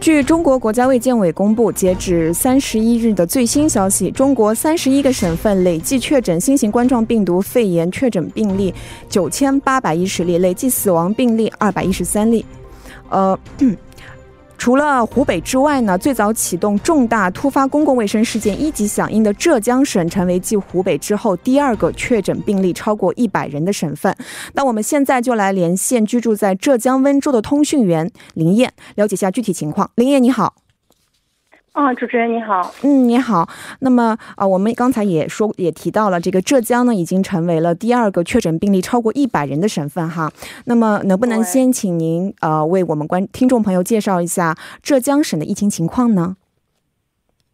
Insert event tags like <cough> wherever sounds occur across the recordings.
据中国国家卫健委公布，截止三十一日的最新消息，中国三十一个省份累计确诊新型冠状病毒肺炎确诊病例九千八百一十例，累计死亡病例二百一十三例。呃。除了湖北之外呢，最早启动重大突发公共卫生事件一级响应的浙江省，成为继湖北之后第二个确诊病例超过一百人的省份。那我们现在就来连线居住在浙江温州的通讯员林燕，了解一下具体情况。林燕，你好。啊，主持人你好，嗯，你好。那么啊，我们刚才也说也提到了，这个浙江呢已经成为了第二个确诊病例超过一百人的省份哈。那么能不能先请您呃为我们观听众朋友介绍一下浙江省的疫情情况呢？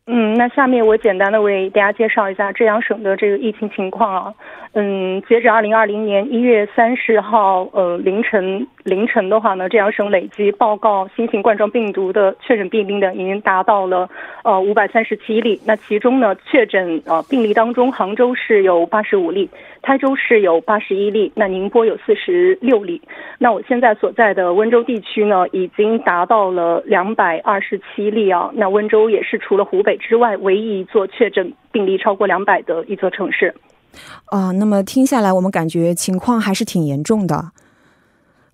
嗯，那下面我简单的为大家介绍一下浙江省的这个疫情情况啊。嗯，截止二零二零年一月三十号呃凌晨凌晨的话呢，浙江省累计报告新型冠状病毒的确诊病例呢已经达到了呃五百三十七例。那其中呢确诊呃病例当中，杭州市有八十五例，台州市有八十一例，那宁波有四十六例。那我现在所在的温州地区呢，已经达到了两百二十七例啊。那温州也是除了湖北。之外，唯一一座确诊病例超过两百的一座城市。啊，那么听下来，我们感觉情况还是挺严重的。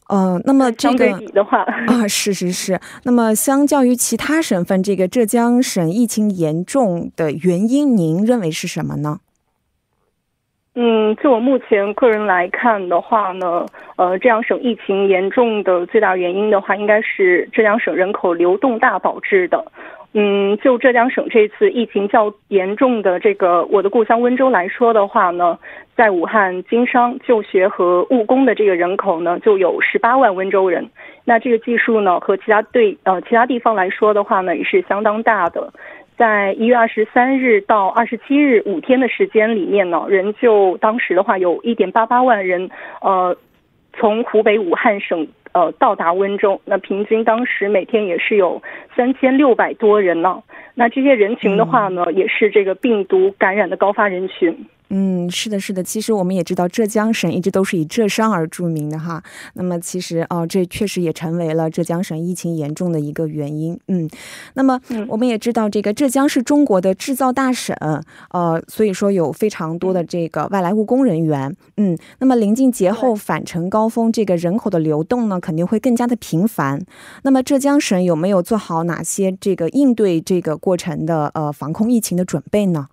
呃，那么这个啊，是是是。那么相较于其他省份，这个浙江省疫情严重的原因，您认为是什么呢？嗯，就我目前个人来看的话呢，呃，浙江省疫情严重的最大原因的话，应该是浙江省人口流动大导致的。嗯，就浙江省这次疫情较严重的这个我的故乡温州来说的话呢，在武汉经商、就学和务工的这个人口呢，就有十八万温州人。那这个技术呢，和其他对呃其他地方来说的话呢，也是相当大的。在一月二十三日到二十七日五天的时间里面呢，人就当时的话有一点八八万人，呃，从湖北武汉省。呃，到达温州，那平均当时每天也是有三千六百多人呢。那这些人群的话呢，也是这个病毒感染的高发人群。嗯，是的，是的。其实我们也知道，浙江省一直都是以浙商而著名的哈。那么，其实哦，这确实也成为了浙江省疫情严重的一个原因。嗯，那么我们也知道，这个浙江是中国的制造大省，呃，所以说有非常多的这个外来务工人员。嗯，那么临近节后返程高峰，这个人口的流动呢，肯定会更加的频繁。那么，浙江省有没有做好哪些这个应对这个过程的呃防控疫情的准备呢？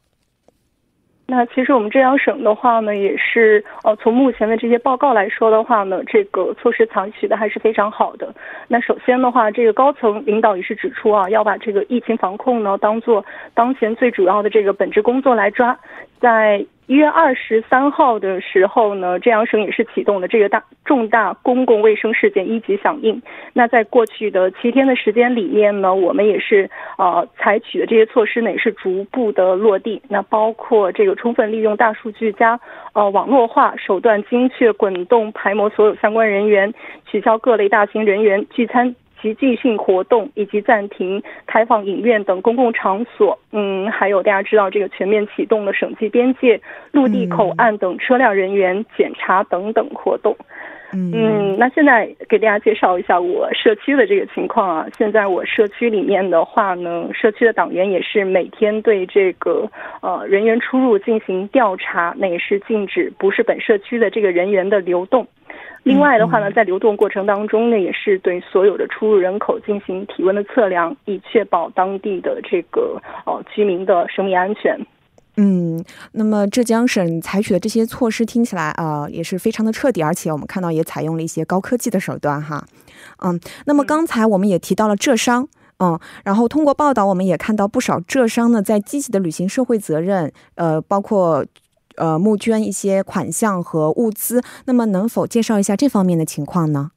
那其实我们浙江省的话呢，也是呃，从目前的这些报告来说的话呢，这个措施采取的还是非常好的。那首先的话，这个高层领导也是指出啊，要把这个疫情防控呢当做当前最主要的这个本职工作来抓，在。一月二十三号的时候呢，浙江省也是启动了这个大重大公共卫生事件一级响应。那在过去的七天的时间里面呢，我们也是呃采取的这些措施呢，也是逐步的落地。那包括这个充分利用大数据加呃网络化手段，精确滚动排摸所有相关人员，取消各类大型人员聚餐。集聚性活动以及暂停开放影院等公共场所，嗯，还有大家知道这个全面启动了省际边界、陆地口岸等车辆人员检查等等活动，嗯，那现在给大家介绍一下我社区的这个情况啊。现在我社区里面的话呢，社区的党员也是每天对这个呃人员出入进行调查，那也是禁止不是本社区的这个人员的流动。另外的话呢，在流动过程当中呢，也是对所有的出入人口进行体温的测量，以确保当地的这个呃居民的生命安全。嗯，那么浙江省采取的这些措施听起来啊，也是非常的彻底，而且我们看到也采用了一些高科技的手段哈。嗯，那么刚才我们也提到了浙商，嗯，然后通过报道我们也看到不少浙商呢在积极的履行社会责任，呃，包括。呃，募捐一些款项和物资，那么能否介绍一下这方面的情况呢？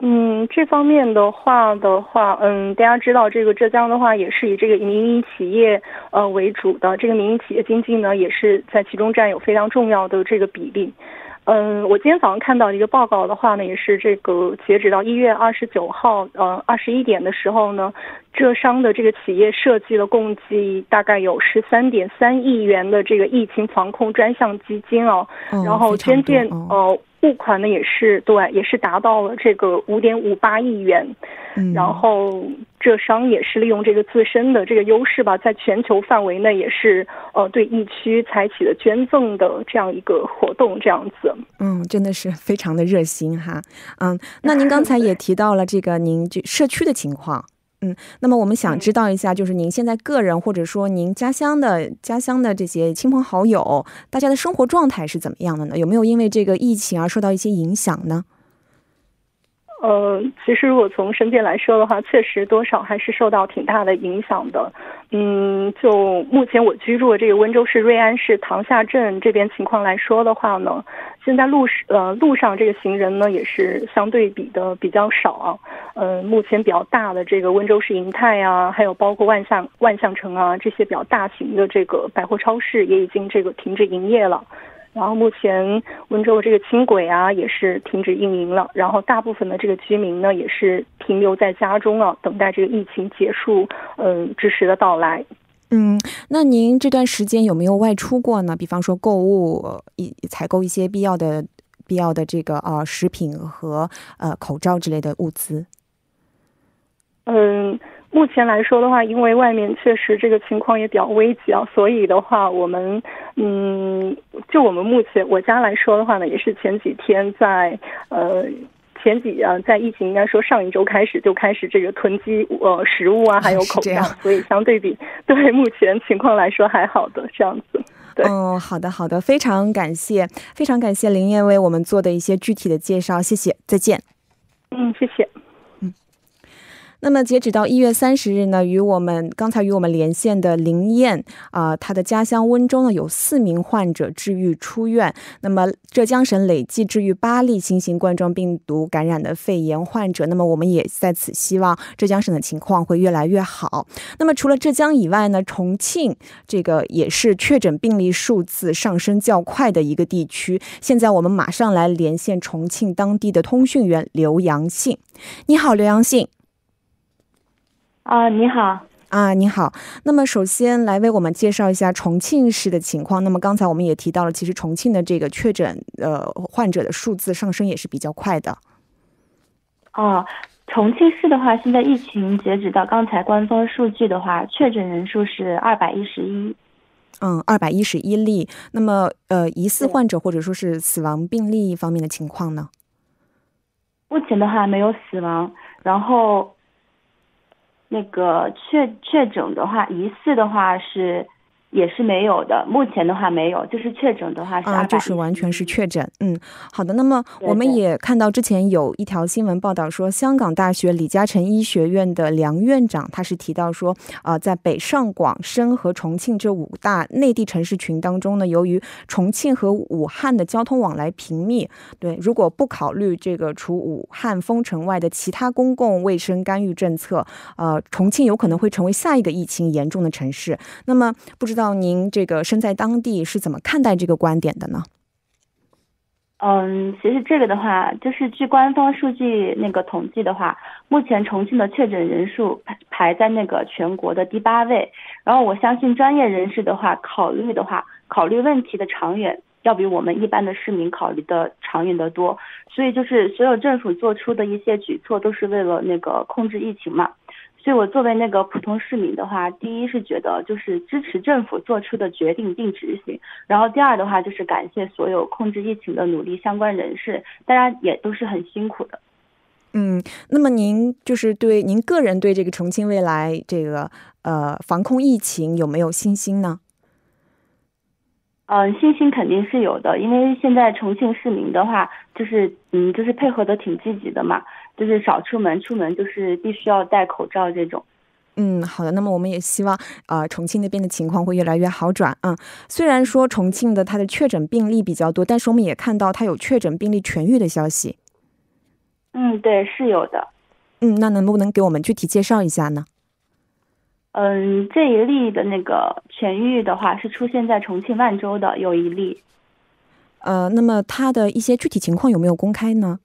嗯，这方面的话的话，嗯，大家知道这个浙江的话也是以这个民营企业呃为主的，这个民营企业经济呢也是在其中占有非常重要的这个比例。嗯，我今天早上看到一个报告的话呢，也是这个截止到一月二十九号，呃，二十一点的时候呢，浙商的这个企业设计了共计大概有十三点三亿元的这个疫情防控专项基金哦，然后捐建呃物款呢也是对，也是达到了这个五点五八亿元，嗯。然后浙商也是利用这个自身的这个优势吧，在全球范围内也是呃对疫区采取了捐赠的这样一个活动，这样子。嗯，真的是非常的热心哈。嗯，那 <laughs> 您刚才也提到了这个您这社区的情况。嗯，那么我们想知道一下，就是您现在个人或者说您家乡的家乡的这些亲朋好友，大家的生活状态是怎么样的呢？有没有因为这个疫情而受到一些影响呢？呃，其实如果从身边来说的话，确实多少还是受到挺大的影响的。嗯，就目前我居住的这个温州市瑞安市塘下镇这边情况来说的话呢，现在路呃路上这个行人呢也是相对比的比较少啊。嗯，目前比较大的这个温州市银泰啊，还有包括万象万象城啊这些比较大型的这个百货超市也已经这个停止营业了。然后目前温州这个轻轨啊也是停止运营了，然后大部分的这个居民呢也是停留在家中了，等待这个疫情结束，嗯之时的到来。嗯，那您这段时间有没有外出过呢？比方说购物，一采购一些必要的、必要的这个呃食品和呃口罩之类的物资。嗯。目前来说的话，因为外面确实这个情况也比较危急啊，所以的话，我们嗯，就我们目前我家来说的话呢，也是前几天在呃前几啊，在疫情应该说上一周开始就开始这个囤积呃食物啊，还有口罩，所以相对比对目前情况来说还好的这样子。对，哦，好的好的，非常感谢，非常感谢林燕为我们做的一些具体的介绍，谢谢，再见。嗯，谢谢。那么截止到一月三十日呢，与我们刚才与我们连线的林燕啊，她的家乡温州呢有四名患者治愈出院。那么浙江省累计治愈八例新型冠状病毒感染的肺炎患者。那么我们也在此希望浙江省的情况会越来越好。那么除了浙江以外呢，重庆这个也是确诊病例数字上升较快的一个地区。现在我们马上来连线重庆当地的通讯员刘阳信。你好，刘阳信。啊，你好啊，你好。那么，首先来为我们介绍一下重庆市的情况。那么，刚才我们也提到了，其实重庆的这个确诊呃患者的数字上升也是比较快的。哦，重庆市的话，现在疫情截止到刚才官方数据的话，确诊人数是二百一十一。嗯，二百一十一例。那么，呃，疑似患者或者说是死亡病例方面的情况呢？目前的话没有死亡，然后。那个确确诊的话，疑似的话是。也是没有的，目前的话没有，就是确诊的话是啊，就是完全是确诊。嗯，好的。那么我们也看到之前有一条新闻报道说，香港大学李嘉诚医学院的梁院长他是提到说，啊，在北上广深和重庆这五大内地城市群当中呢，由于重庆和武汉的交通往来频密，对，如果不考虑这个除武汉封城外的其他公共卫生干预政策，呃，重庆有可能会成为下一个疫情严重的城市。那么不知道。您这个身在当地是怎么看待这个观点的呢？嗯，其实这个的话，就是据官方数据那个统计的话，目前重庆的确诊人数排排在那个全国的第八位。然后我相信专业人士的话，考虑的话，考虑问题的长远，要比我们一般的市民考虑的长远的多。所以就是所有政府做出的一些举措，都是为了那个控制疫情嘛。所以我作为那个普通市民的话，第一是觉得就是支持政府做出的决定并执行，然后第二的话就是感谢所有控制疫情的努力相关人士，大家也都是很辛苦的。嗯，那么您就是对您个人对这个重庆未来这个呃防控疫情有没有信心呢？嗯，信心肯定是有的，因为现在重庆市民的话，就是嗯，就是配合的挺积极的嘛。就是少出门，出门就是必须要戴口罩这种。嗯，好的。那么我们也希望，呃，重庆那边的情况会越来越好转啊。虽然说重庆的它的确诊病例比较多，但是我们也看到它有确诊病例痊愈的消息。嗯，对，是有的。嗯，那能不能给我们具体介绍一下呢？嗯，这一例的那个痊愈的话，是出现在重庆万州的有一例。呃，那么它的一些具体情况有没有公开呢？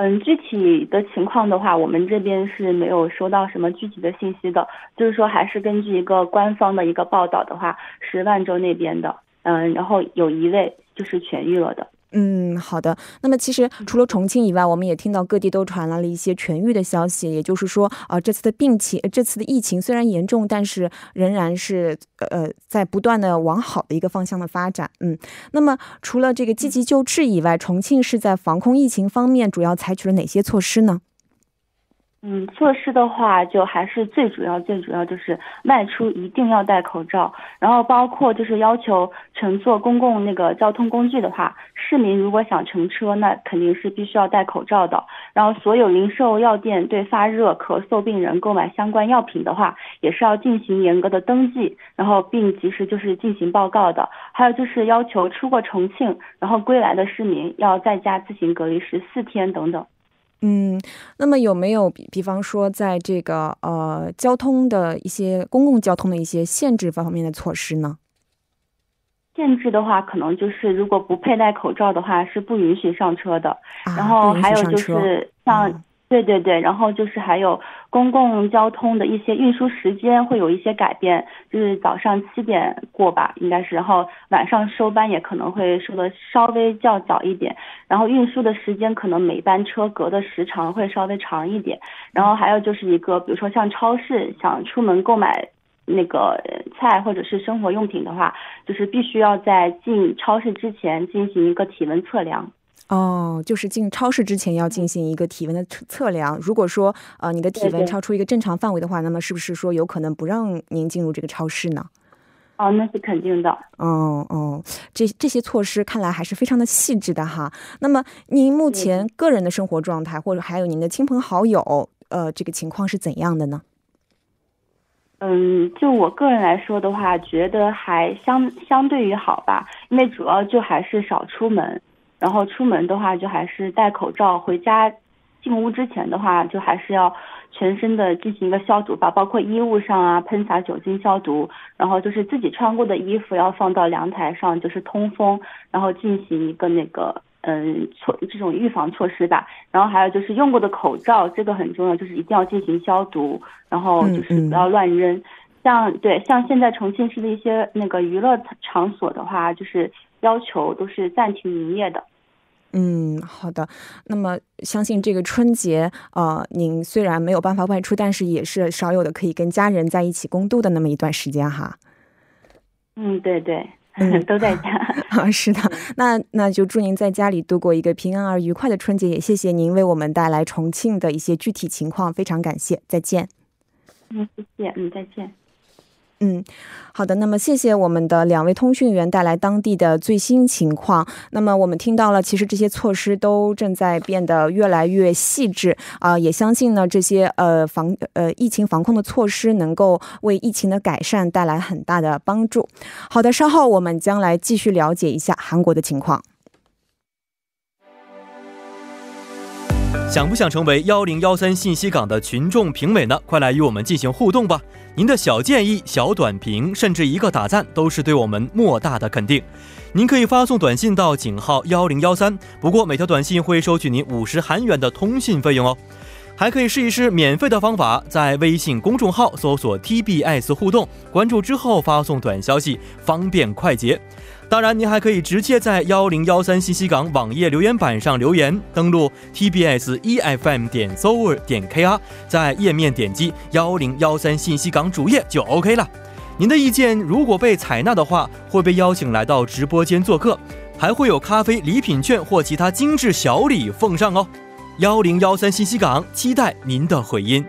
嗯，具体的情况的话，我们这边是没有收到什么具体的信息的。就是说，还是根据一个官方的一个报道的话，是万州那边的。嗯，然后有一位就是痊愈了的。嗯，好的。那么其实除了重庆以外，我们也听到各地都传来了一些痊愈的消息。也就是说，啊，这次的病情，这次的疫情虽然严重，但是仍然是呃在不断的往好的一个方向的发展。嗯，那么除了这个积极救治以外，重庆是在防控疫情方面主要采取了哪些措施呢？嗯，措施的话，就还是最主要、最主要就是外出一定要戴口罩，然后包括就是要求乘坐公共那个交通工具的话，市民如果想乘车，那肯定是必须要戴口罩的。然后所有零售药店对发热、咳嗽病人购买相关药品的话，也是要进行严格的登记，然后并及时就是进行报告的。还有就是要求出过重庆然后归来的市民要在家自行隔离十四天等等。嗯，那么有没有比比方说，在这个呃交通的一些公共交通的一些限制方面的措施呢？限制的话，可能就是如果不佩戴口罩的话，是不允许上车的。然后还有就是像。对对对，然后就是还有公共交通的一些运输时间会有一些改变，就是早上七点过吧，应该是，然后晚上收班也可能会收的稍微较早一点，然后运输的时间可能每班车隔的时长会稍微长一点，然后还有就是一个，比如说像超市想出门购买那个菜或者是生活用品的话，就是必须要在进超市之前进行一个体温测量。哦，就是进超市之前要进行一个体温的测测量。如果说呃你的体温超出一个正常范围的话，那么是不是说有可能不让您进入这个超市呢？哦，那是肯定的。哦哦，这这些措施看来还是非常的细致的哈。那么您目前个人的生活状态，或者还有您的亲朋好友，呃，这个情况是怎样的呢？嗯，就我个人来说的话，觉得还相相对于好吧，因为主要就还是少出门。然后出门的话，就还是戴口罩。回家进屋之前的话，就还是要全身的进行一个消毒吧，包括衣物上啊，喷洒酒精消毒。然后就是自己穿过的衣服要放到阳台上，就是通风，然后进行一个那个嗯措这种预防措施吧。然后还有就是用过的口罩，这个很重要，就是一定要进行消毒，然后就是不要乱扔。像对像现在重庆市的一些那个娱乐场所的话，就是要求都是暂停营业的。嗯，好的。那么，相信这个春节，呃，您虽然没有办法外出，但是也是少有的可以跟家人在一起共度的那么一段时间哈。嗯，对对，<laughs> 都在家。<laughs> 啊，是的。那那就祝您在家里度过一个平安而愉快的春节，也谢谢您为我们带来重庆的一些具体情况，非常感谢。再见。嗯，谢谢。嗯，再见。嗯，好的。那么，谢谢我们的两位通讯员带来当地的最新情况。那么，我们听到了，其实这些措施都正在变得越来越细致啊。也相信呢，这些呃防呃疫情防控的措施能够为疫情的改善带来很大的帮助。好的，稍后我们将来继续了解一下韩国的情况。想不想成为幺零幺三信息港的群众评委呢？快来与我们进行互动吧！您的小建议、小短评，甚至一个打赞，都是对我们莫大的肯定。您可以发送短信到井号幺零幺三，不过每条短信会收取您五十韩元的通信费用哦。还可以试一试免费的方法，在微信公众号搜索 TBS 互动，关注之后发送短消息，方便快捷。当然，您还可以直接在幺零幺三信息港网页留言板上留言，登录 tbs efm 点 z o e r 点 kr，在页面点击幺零幺三信息港主页就 OK 了。您的意见如果被采纳的话，会被邀请来到直播间做客，还会有咖啡礼品券或其他精致小礼奉上哦。幺零幺三信息港，期待您的回音。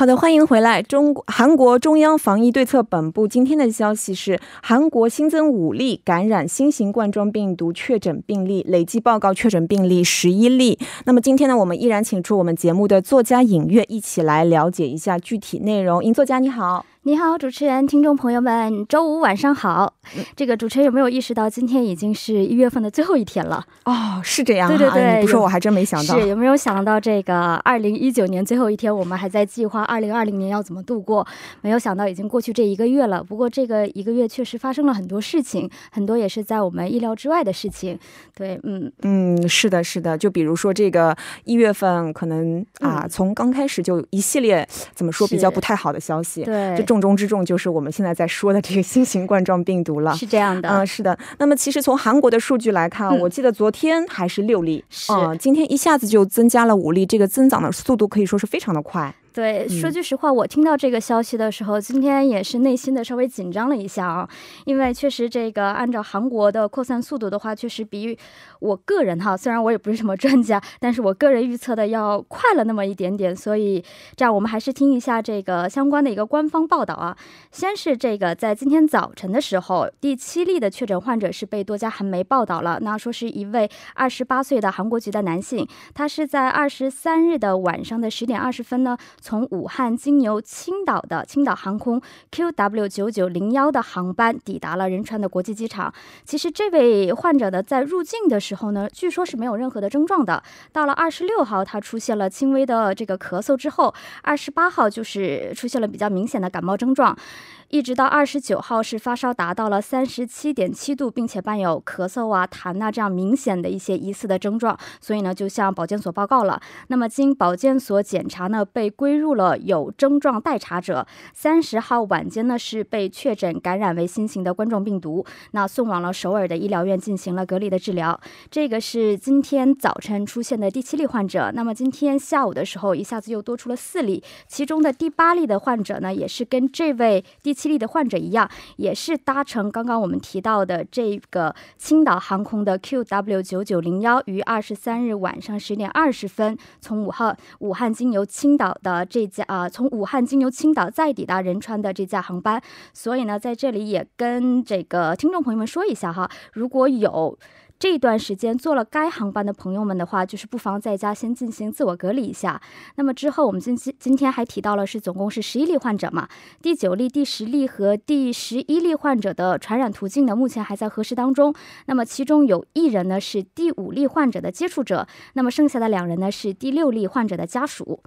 好的，欢迎回来。中韩国中央防疫对策本部今天的消息是，韩国新增五例感染新型冠状病毒确诊病例，累计报告确诊病例十一例。那么今天呢，我们依然请出我们节目的作家尹月，一起来了解一下具体内容。尹作家，你好。你好，主持人，听众朋友们，周五晚上好。这个主持人有没有意识到，今天已经是一月份的最后一天了？哦，是这样，对对对，你不说我还真没想到。是有没有想到这个二零一九年最后一天，我们还在计划二零二零年要怎么度过？没有想到已经过去这一个月了。不过这个一个月确实发生了很多事情，很多也是在我们意料之外的事情。对，嗯嗯，是的，是的。就比如说这个一月份，可能啊，从刚开始就一系列怎么说比较不太好的消息。对。重中之重就是我们现在在说的这个新型冠状病毒了。是这样的，嗯，是的。那么其实从韩国的数据来看，我记得昨天还是六例，是，今天一下子就增加了五例，这个增长的速度可以说是非常的快。对，说句实话，我听到这个消息的时候，今天也是内心的稍微紧张了一下啊，因为确实这个按照韩国的扩散速度的话，确实比我个人哈，虽然我也不是什么专家，但是我个人预测的要快了那么一点点，所以这样我们还是听一下这个相关的一个官方报道啊。先是这个在今天早晨的时候，第七例的确诊患者是被多家韩媒报道了，那说是一位二十八岁的韩国籍的男性，他是在二十三日的晚上的十点二十分呢。从武汉经由青岛的青岛航空 QW 九九零幺的航班抵达了仁川的国际机场。其实这位患者呢，在入境的时候呢，据说是没有任何的症状的。到了二十六号，他出现了轻微的这个咳嗽之后，二十八号就是出现了比较明显的感冒症状。一直到二十九号是发烧达到了三十七点七度，并且伴有咳嗽啊、痰呐这样明显的一些疑似的症状，所以呢就向保健所报告了。那么经保健所检查呢，被归入了有症状待查者。三十号晚间呢是被确诊感染为新型的冠状病毒，那送往了首尔的医疗院进行了隔离的治疗。这个是今天早晨出现的第七例患者。那么今天下午的时候，一下子又多出了四例，其中的第八例的患者呢，也是跟这位第。七例的患者一样，也是搭乘刚刚我们提到的这个青岛航空的 QW 九九零幺，于二十三日晚上十点二十分从武汉武汉经由青岛的这架啊，从武汉经由青岛再抵达仁川的这架航班。所以呢，在这里也跟这个听众朋友们说一下哈，如果有。这段时间坐了该航班的朋友们的话，就是不妨在家先进行自我隔离一下。那么之后，我们今今今天还提到了是总共是十一例患者嘛？第九例、第十例和第十一例患者的传染途径呢，目前还在核实当中。那么其中有一人呢是第五例患者的接触者，那么剩下的两人呢是第六例患者的家属。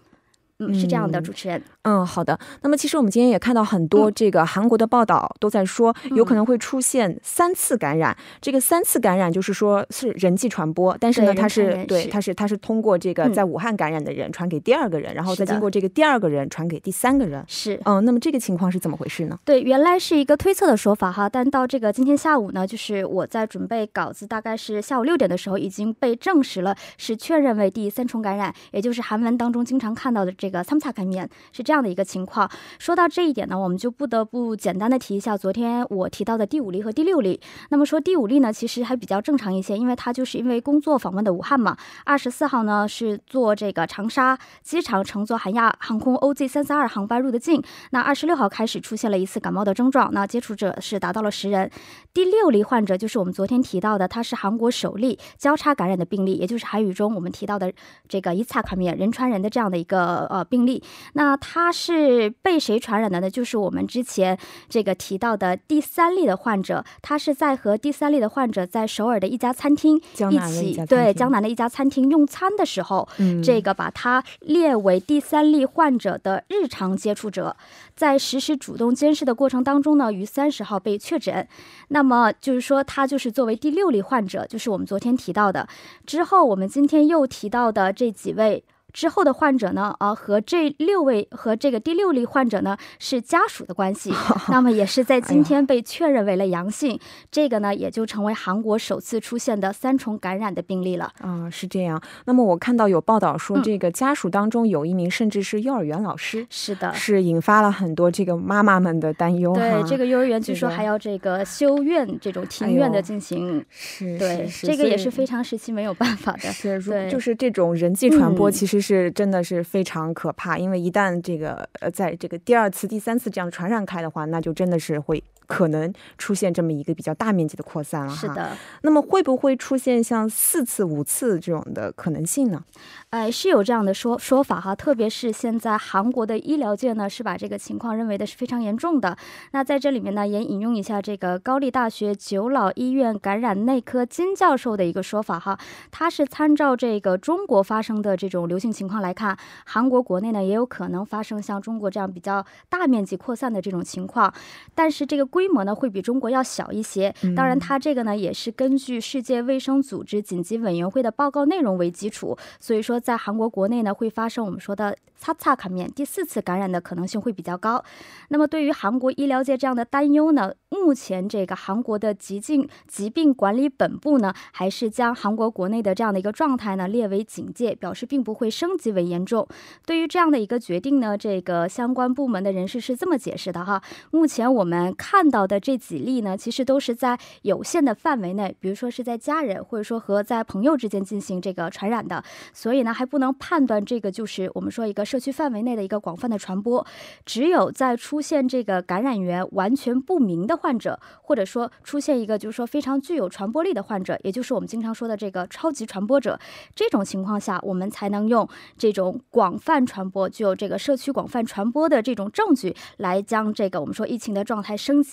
嗯，是这样的，主持人。嗯，好的。那么，其实我们今天也看到很多这个韩国的报道，都在说有可能会出现三次感染。这个三次感染就是说是人际传播，但是呢，它是对，它是它是通过这个在武汉感染的人传给第二个人，然后再经过这个第二个人传给第三个人。是，嗯，那么这个情况是怎么回事呢？对，原来是一个推测的说法哈，但到这个今天下午呢，就是我在准备稿子，大概是下午六点的时候，已经被证实了是确认为第三重感染，也就是韩文当中经常看到的这个三叉感染。是这样的一个情况。说到这一点呢，我们就不得不简单的提一下昨天我提到的第五例和第六例。那么说第五例呢，其实还比较正常一些，因为他就是因为工作访问的武汉嘛。二十四号呢是坐这个长沙机场乘坐韩亚航空 OZ 三三二航班入的境。那二十六号开始出现了一次感冒的症状，那接触者是达到了十人。第六例患者就是我们昨天提到的，他是韩国首例交叉感染的病例，也就是韩语中我们提到的这个伊萨卡米尔仁川人的这样的一个呃病例。那他是被谁传染的呢？就是我们之前这个提到的第三例的患者，他是在和第三例的患者在首尔的一家餐厅一起对江南的一家餐厅用餐的时候，这个把他列为第三例患者的日常接触者，在实施主动监视的过程当中呢，于三十号被确诊。那么就是说，他就是作为第六例患者，就是我们昨天提到的。之后我们今天又提到的这几位。之后的患者呢，啊，和这六位和这个第六例患者呢是家属的关系，<laughs> 那么也是在今天被确认为了阳性，这个呢也就成为韩国首次出现的三重感染的病例了。啊，是这样。那么我看到有报道说，这个家属当中有一名甚至是幼儿园老师，是的，是引发了很多这个妈妈们的担忧。对，这个幼儿园据说还要这个休院，这种庭院的进行。是，对，这个也是非常时期没有办法的。是，对，就是这种人际传播，其实。是真的是非常可怕，因为一旦这个呃，在这个第二次、第三次这样传染开的话，那就真的是会。可能出现这么一个比较大面积的扩散了哈。是的。那么会不会出现像四次、五次这种的可能性呢？哎，是有这样的说说法哈。特别是现在韩国的医疗界呢，是把这个情况认为的是非常严重的。那在这里面呢，也引用一下这个高丽大学九老医院感染内科金教授的一个说法哈。他是参照这个中国发生的这种流行情况来看，韩国国内呢也有可能发生像中国这样比较大面积扩散的这种情况。但是这个。规模呢会比中国要小一些。当然，它这个呢也是根据世界卫生组织紧急委员会的报告内容为基础，所以说在韩国国内呢会发生我们说的擦擦卡面第四次感染的可能性会比较高。那么对于韩国医疗界这样的担忧呢，目前这个韩国的疾病疾病管理本部呢还是将韩国国内的这样的一个状态呢列为警戒，表示并不会升级为严重。对于这样的一个决定呢，这个相关部门的人士是这么解释的哈。目前我们看看到的这几例呢，其实都是在有限的范围内，比如说是在家人或者说和在朋友之间进行这个传染的，所以呢还不能判断这个就是我们说一个社区范围内的一个广泛的传播。只有在出现这个感染源完全不明的患者，或者说出现一个就是说非常具有传播力的患者，也就是我们经常说的这个超级传播者，这种情况下，我们才能用这种广泛传播、具有这个社区广泛传播的这种证据来将这个我们说疫情的状态升级。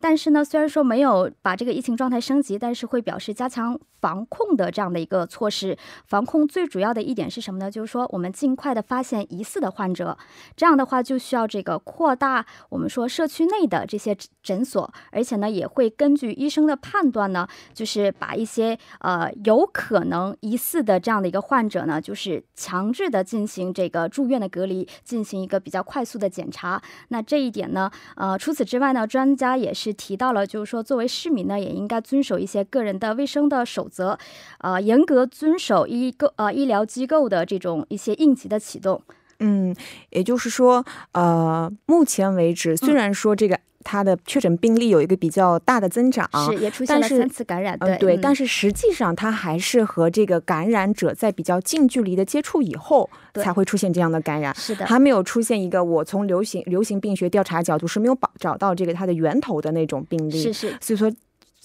但是呢，虽然说没有把这个疫情状态升级，但是会表示加强防控的这样的一个措施。防控最主要的一点是什么呢？就是说我们尽快的发现疑似的患者，这样的话就需要这个扩大我们说社区内的这些诊所，而且呢也会根据医生的判断呢，就是把一些呃有可能疑似的这样的一个患者呢，就是强制的进行这个住院的隔离，进行一个比较快速的检查。那这一点呢，呃，除此之外呢，专家也是。提到了，就是说，作为市民呢，也应该遵守一些个人的卫生的守则，呃，严格遵守医个呃医疗机构的这种一些应急的启动。嗯，也就是说，呃，目前为止，虽然说这个。它的确诊病例有一个比较大的增长，是也出现了三次感染，对对，但是实际上它还是和这个感染者在比较近距离的接触以后才会出现这样的感染，是的，还没有出现一个我从流行流行病学调查角度是没有找找到这个它的源头的那种病例，是是，所以说。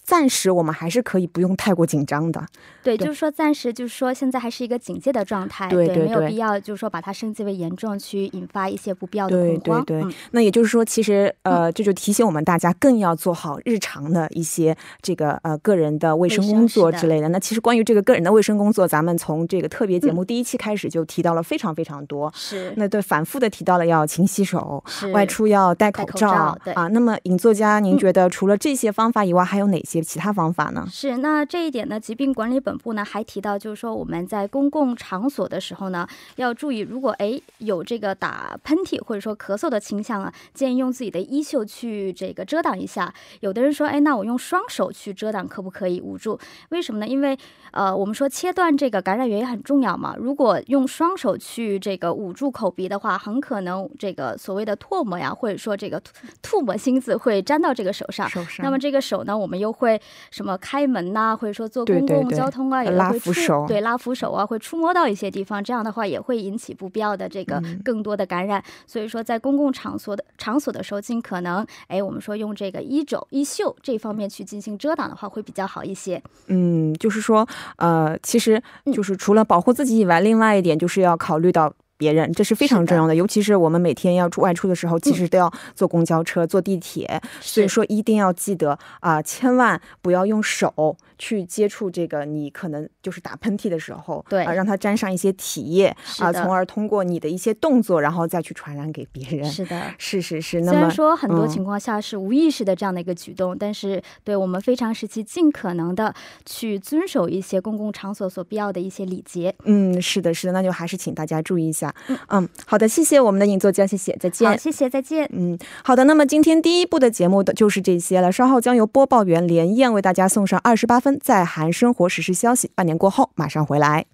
暂时我们还是可以不用太过紧张的，对，就是说暂时就是说现在还是一个警戒的状态，对，没有必要就是说把它升级为严重，去引发一些不必要的恐慌。对对对，那也就是说，其实呃，这就提醒我们大家更要做好日常的一些这个呃个人的卫生工作之类的。那其实关于这个个人的卫生工作，咱们从这个特别节目第一期开始就提到了非常非常多。是，那对反复的提到了要勤洗手，外出要戴口罩。对啊，那么尹作家，您觉得除了这些方法以外，还有哪些其他方法呢？是，那这一点呢？疾病管理本部呢还提到，就是说我们在公共场所的时候呢，要注意，如果哎有这个打喷嚏或者说咳嗽的倾向啊，建议用自己的衣袖去这个遮挡一下。有的人说，哎，那我用双手去遮挡可不可以捂住？为什么呢？因为呃，我们说切断这个感染源也很重要嘛。如果用双手去这个捂住口鼻的话，很可能这个所谓的唾沫呀，或者说这个吐沫星子会粘到这个手上。手上。那么这个手呢，我们又会什么？开门呐，或者说坐公共交通啊，也会触对拉扶手啊，会触摸到一些地方，这样的话也会引起不必要的这个更多的感染。所以说，在公共场所的场所的时候，尽可能哎，我们说用这个衣肘、衣袖这方面去进行遮挡的话，会比较好一些。嗯，就是说，呃，其实就是除了保护自己以外，另外一点就是要考虑到。别人这是非常重要的，尤其是我们每天要出外出的时候，其实都要坐公交车、坐地铁，所以说一定要记得啊，千万不要用手。去接触这个，你可能就是打喷嚏的时候，对啊，让它沾上一些体液啊，从而通过你的一些动作，然后再去传染给别人。是的，是是是。那么虽然说很多情况下是无意识的这样的一个举动，但是对我们非常时期，尽可能的去遵守一些公共场所所必要的一些礼节。嗯，是的，是的，那就还是请大家注意一下。嗯，好的，谢谢我们的尹作家，谢谢，再见。好，谢谢，再见。嗯，好的，那么今天第一部的节目的就是这些了，稍后将由播报员连燕为大家送上二十八分。在韩生活实时消息，半年过后马上回来。